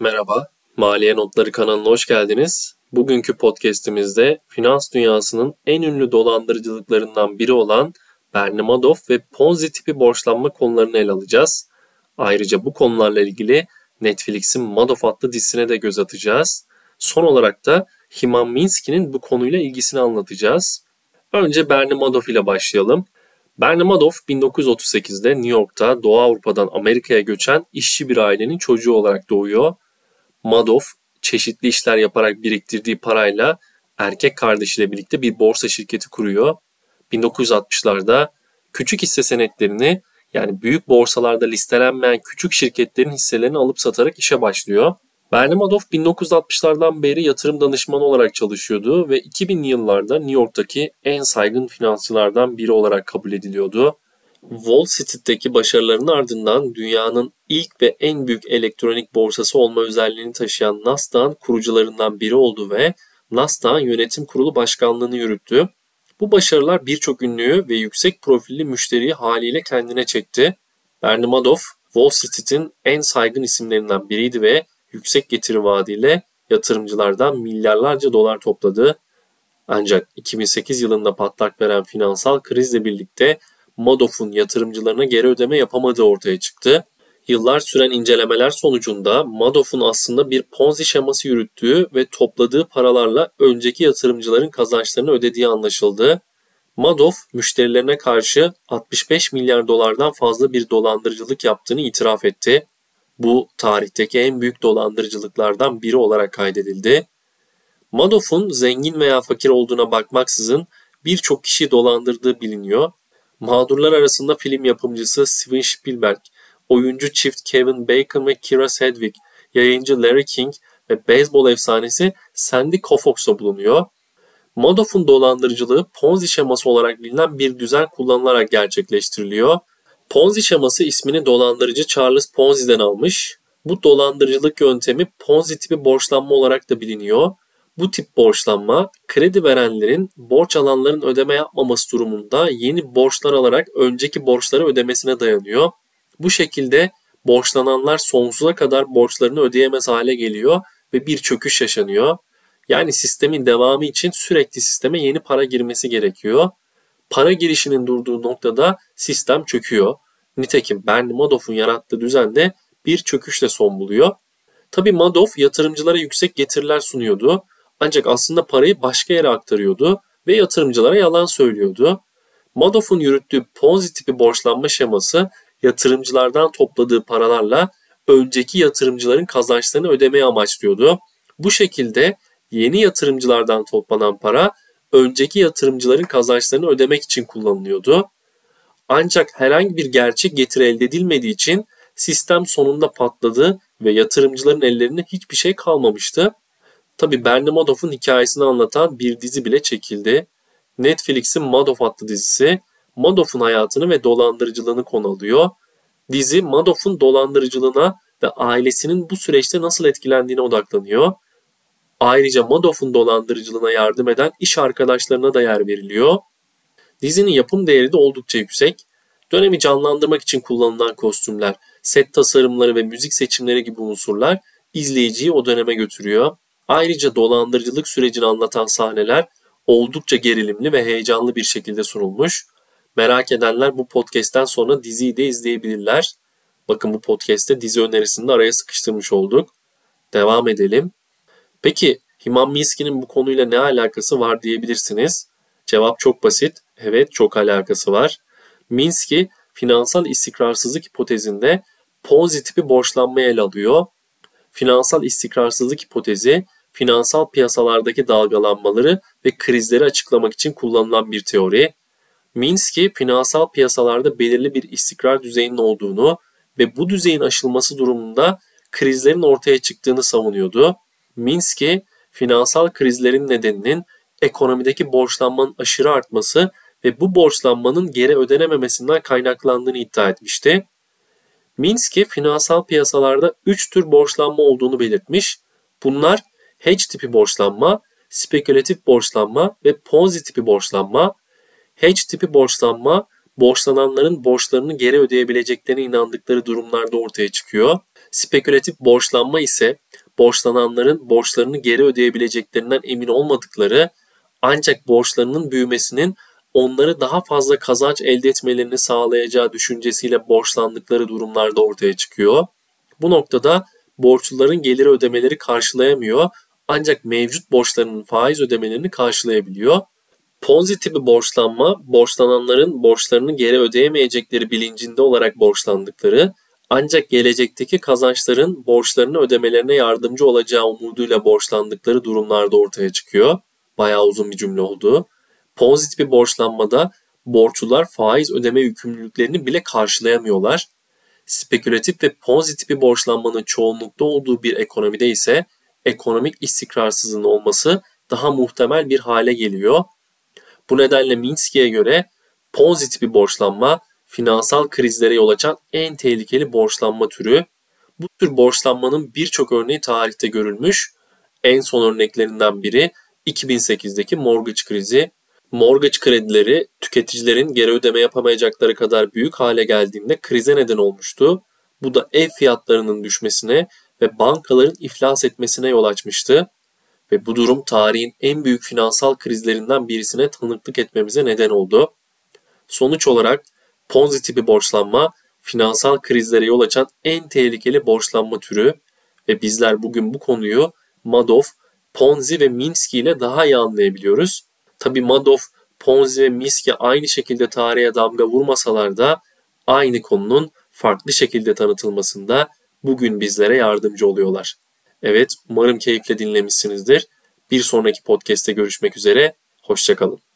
Merhaba, Maliye Notları kanalına hoş geldiniz. Bugünkü podcast'imizde finans dünyasının en ünlü dolandırıcılıklarından biri olan Bernie Madoff ve Ponzi tipi borçlanma konularını ele alacağız. Ayrıca bu konularla ilgili Netflix'in Madoff adlı dizisine de göz atacağız. Son olarak da Himan Minsky'nin bu konuyla ilgisini anlatacağız. Önce Bernie Madoff ile başlayalım. Bernie Madoff 1938'de New York'ta Doğu Avrupa'dan Amerika'ya göçen işçi bir ailenin çocuğu olarak doğuyor. Madoff çeşitli işler yaparak biriktirdiği parayla erkek kardeşiyle birlikte bir borsa şirketi kuruyor. 1960'larda küçük hisse senetlerini yani büyük borsalarda listelenmeyen küçük şirketlerin hisselerini alıp satarak işe başlıyor. Bernie Madoff 1960'lardan beri yatırım danışmanı olarak çalışıyordu ve 2000'li yıllarda New York'taki en saygın finansçılardan biri olarak kabul ediliyordu. Wall Street'teki başarılarının ardından dünyanın ilk ve en büyük elektronik borsası olma özelliğini taşıyan Nasdaq'ın kurucularından biri oldu ve Nasdaq'ın yönetim kurulu başkanlığını yürüttü. Bu başarılar birçok ünlüyü ve yüksek profilli müşteriyi haliyle kendine çekti. Bernie Madoff, Wall Street'in en saygın isimlerinden biriydi ve yüksek getiri vaadiyle yatırımcılardan milyarlarca dolar topladı. Ancak 2008 yılında patlak veren finansal krizle birlikte Madoff'un yatırımcılarına geri ödeme yapamadığı ortaya çıktı. Yıllar süren incelemeler sonucunda Madoff'un aslında bir ponzi şeması yürüttüğü ve topladığı paralarla önceki yatırımcıların kazançlarını ödediği anlaşıldı. Madoff müşterilerine karşı 65 milyar dolardan fazla bir dolandırıcılık yaptığını itiraf etti. Bu tarihteki en büyük dolandırıcılıklardan biri olarak kaydedildi. Madoff'un zengin veya fakir olduğuna bakmaksızın birçok kişi dolandırdığı biliniyor. Mağdurlar arasında film yapımcısı Steven Spielberg, oyuncu çift Kevin Bacon ve Kira Sedgwick, yayıncı Larry King ve beyzbol efsanesi Sandy Koufax da bulunuyor. Madoff'un dolandırıcılığı Ponzi şeması olarak bilinen bir düzen kullanılarak gerçekleştiriliyor. Ponzi şeması ismini dolandırıcı Charles Ponzi'den almış. Bu dolandırıcılık yöntemi Ponzi tipi borçlanma olarak da biliniyor. Bu tip borçlanma kredi verenlerin borç alanların ödeme yapmaması durumunda yeni borçlar alarak önceki borçları ödemesine dayanıyor. Bu şekilde borçlananlar sonsuza kadar borçlarını ödeyemez hale geliyor ve bir çöküş yaşanıyor. Yani sistemin devamı için sürekli sisteme yeni para girmesi gerekiyor. Para girişinin durduğu noktada sistem çöküyor. Nitekim Bernie Madoff'un yarattığı düzende bir çöküşle son buluyor. Tabi Madoff yatırımcılara yüksek getiriler sunuyordu. Ancak aslında parayı başka yere aktarıyordu ve yatırımcılara yalan söylüyordu. Madoff'un yürüttüğü Ponzi tipi borçlanma şeması yatırımcılardan topladığı paralarla önceki yatırımcıların kazançlarını ödemeyi amaçlıyordu. Bu şekilde yeni yatırımcılardan toplanan para önceki yatırımcıların kazançlarını ödemek için kullanılıyordu. Ancak herhangi bir gerçek getiri elde edilmediği için sistem sonunda patladı ve yatırımcıların ellerinde hiçbir şey kalmamıştı. Tabi Bernie Madoff'un hikayesini anlatan bir dizi bile çekildi. Netflix'in Madoff adlı dizisi Madoff'un hayatını ve dolandırıcılığını konu alıyor. Dizi Madoff'un dolandırıcılığına ve ailesinin bu süreçte nasıl etkilendiğine odaklanıyor. Ayrıca Madoff'un dolandırıcılığına yardım eden iş arkadaşlarına da yer veriliyor. Dizinin yapım değeri de oldukça yüksek. Dönemi canlandırmak için kullanılan kostümler, set tasarımları ve müzik seçimleri gibi unsurlar izleyiciyi o döneme götürüyor. Ayrıca dolandırıcılık sürecini anlatan sahneler oldukça gerilimli ve heyecanlı bir şekilde sunulmuş. Merak edenler bu podcast'ten sonra diziyi de izleyebilirler. Bakın bu podcast'te dizi önerisini de araya sıkıştırmış olduk. Devam edelim. Peki Himan Miski'nin bu konuyla ne alakası var diyebilirsiniz. Cevap çok basit. Evet çok alakası var. Minsky finansal istikrarsızlık hipotezinde Ponzi tipi borçlanmayı ele alıyor. Finansal istikrarsızlık hipotezi finansal piyasalardaki dalgalanmaları ve krizleri açıklamak için kullanılan bir teori. Minsky finansal piyasalarda belirli bir istikrar düzeyinin olduğunu ve bu düzeyin aşılması durumunda krizlerin ortaya çıktığını savunuyordu. Minsky finansal krizlerin nedeninin ekonomideki borçlanmanın aşırı artması ve bu borçlanmanın geri ödenememesinden kaynaklandığını iddia etmişti. Minsky finansal piyasalarda 3 tür borçlanma olduğunu belirtmiş. Bunlar hedge tipi borçlanma, spekülatif borçlanma ve ponzi tipi borçlanma. Hedge tipi borçlanma borçlananların borçlarını geri ödeyebileceklerine inandıkları durumlarda ortaya çıkıyor. Spekülatif borçlanma ise borçlananların borçlarını geri ödeyebileceklerinden emin olmadıkları ancak borçlarının büyümesinin onları daha fazla kazanç elde etmelerini sağlayacağı düşüncesiyle borçlandıkları durumlarda ortaya çıkıyor. Bu noktada borçluların gelir ödemeleri karşılayamıyor ancak mevcut borçlarının faiz ödemelerini karşılayabiliyor. Ponzi tipi borçlanma, borçlananların borçlarını geri ödeyemeyecekleri bilincinde olarak borçlandıkları ancak gelecekteki kazançların borçlarını ödemelerine yardımcı olacağı umuduyla borçlandıkları durumlarda ortaya çıkıyor. Bayağı uzun bir cümle oldu. Ponzi tipi borçlanmada borçlular faiz ödeme yükümlülüklerini bile karşılayamıyorlar. Spekülatif ve ponzi tipi borçlanmanın çoğunlukta olduğu bir ekonomide ise ekonomik istikrarsızlığın olması daha muhtemel bir hale geliyor. Bu nedenle Minsky'e göre ponzi tipi borçlanma finansal krizlere yol açan en tehlikeli borçlanma türü. Bu tür borçlanmanın birçok örneği tarihte görülmüş. En son örneklerinden biri 2008'deki mortgage krizi. Mortgage kredileri tüketicilerin geri ödeme yapamayacakları kadar büyük hale geldiğinde krize neden olmuştu. Bu da ev fiyatlarının düşmesine ve bankaların iflas etmesine yol açmıştı. Ve bu durum tarihin en büyük finansal krizlerinden birisine tanıklık etmemize neden oldu. Sonuç olarak Ponzi tipi borçlanma finansal krizlere yol açan en tehlikeli borçlanma türü ve bizler bugün bu konuyu Madoff, Ponzi ve Minsky ile daha iyi anlayabiliyoruz. Tabi Madoff, Ponzi ve Minsky aynı şekilde tarihe damga vurmasalar da aynı konunun farklı şekilde tanıtılmasında bugün bizlere yardımcı oluyorlar. Evet, umarım keyifle dinlemişsinizdir. Bir sonraki podcast'te görüşmek üzere, hoşçakalın.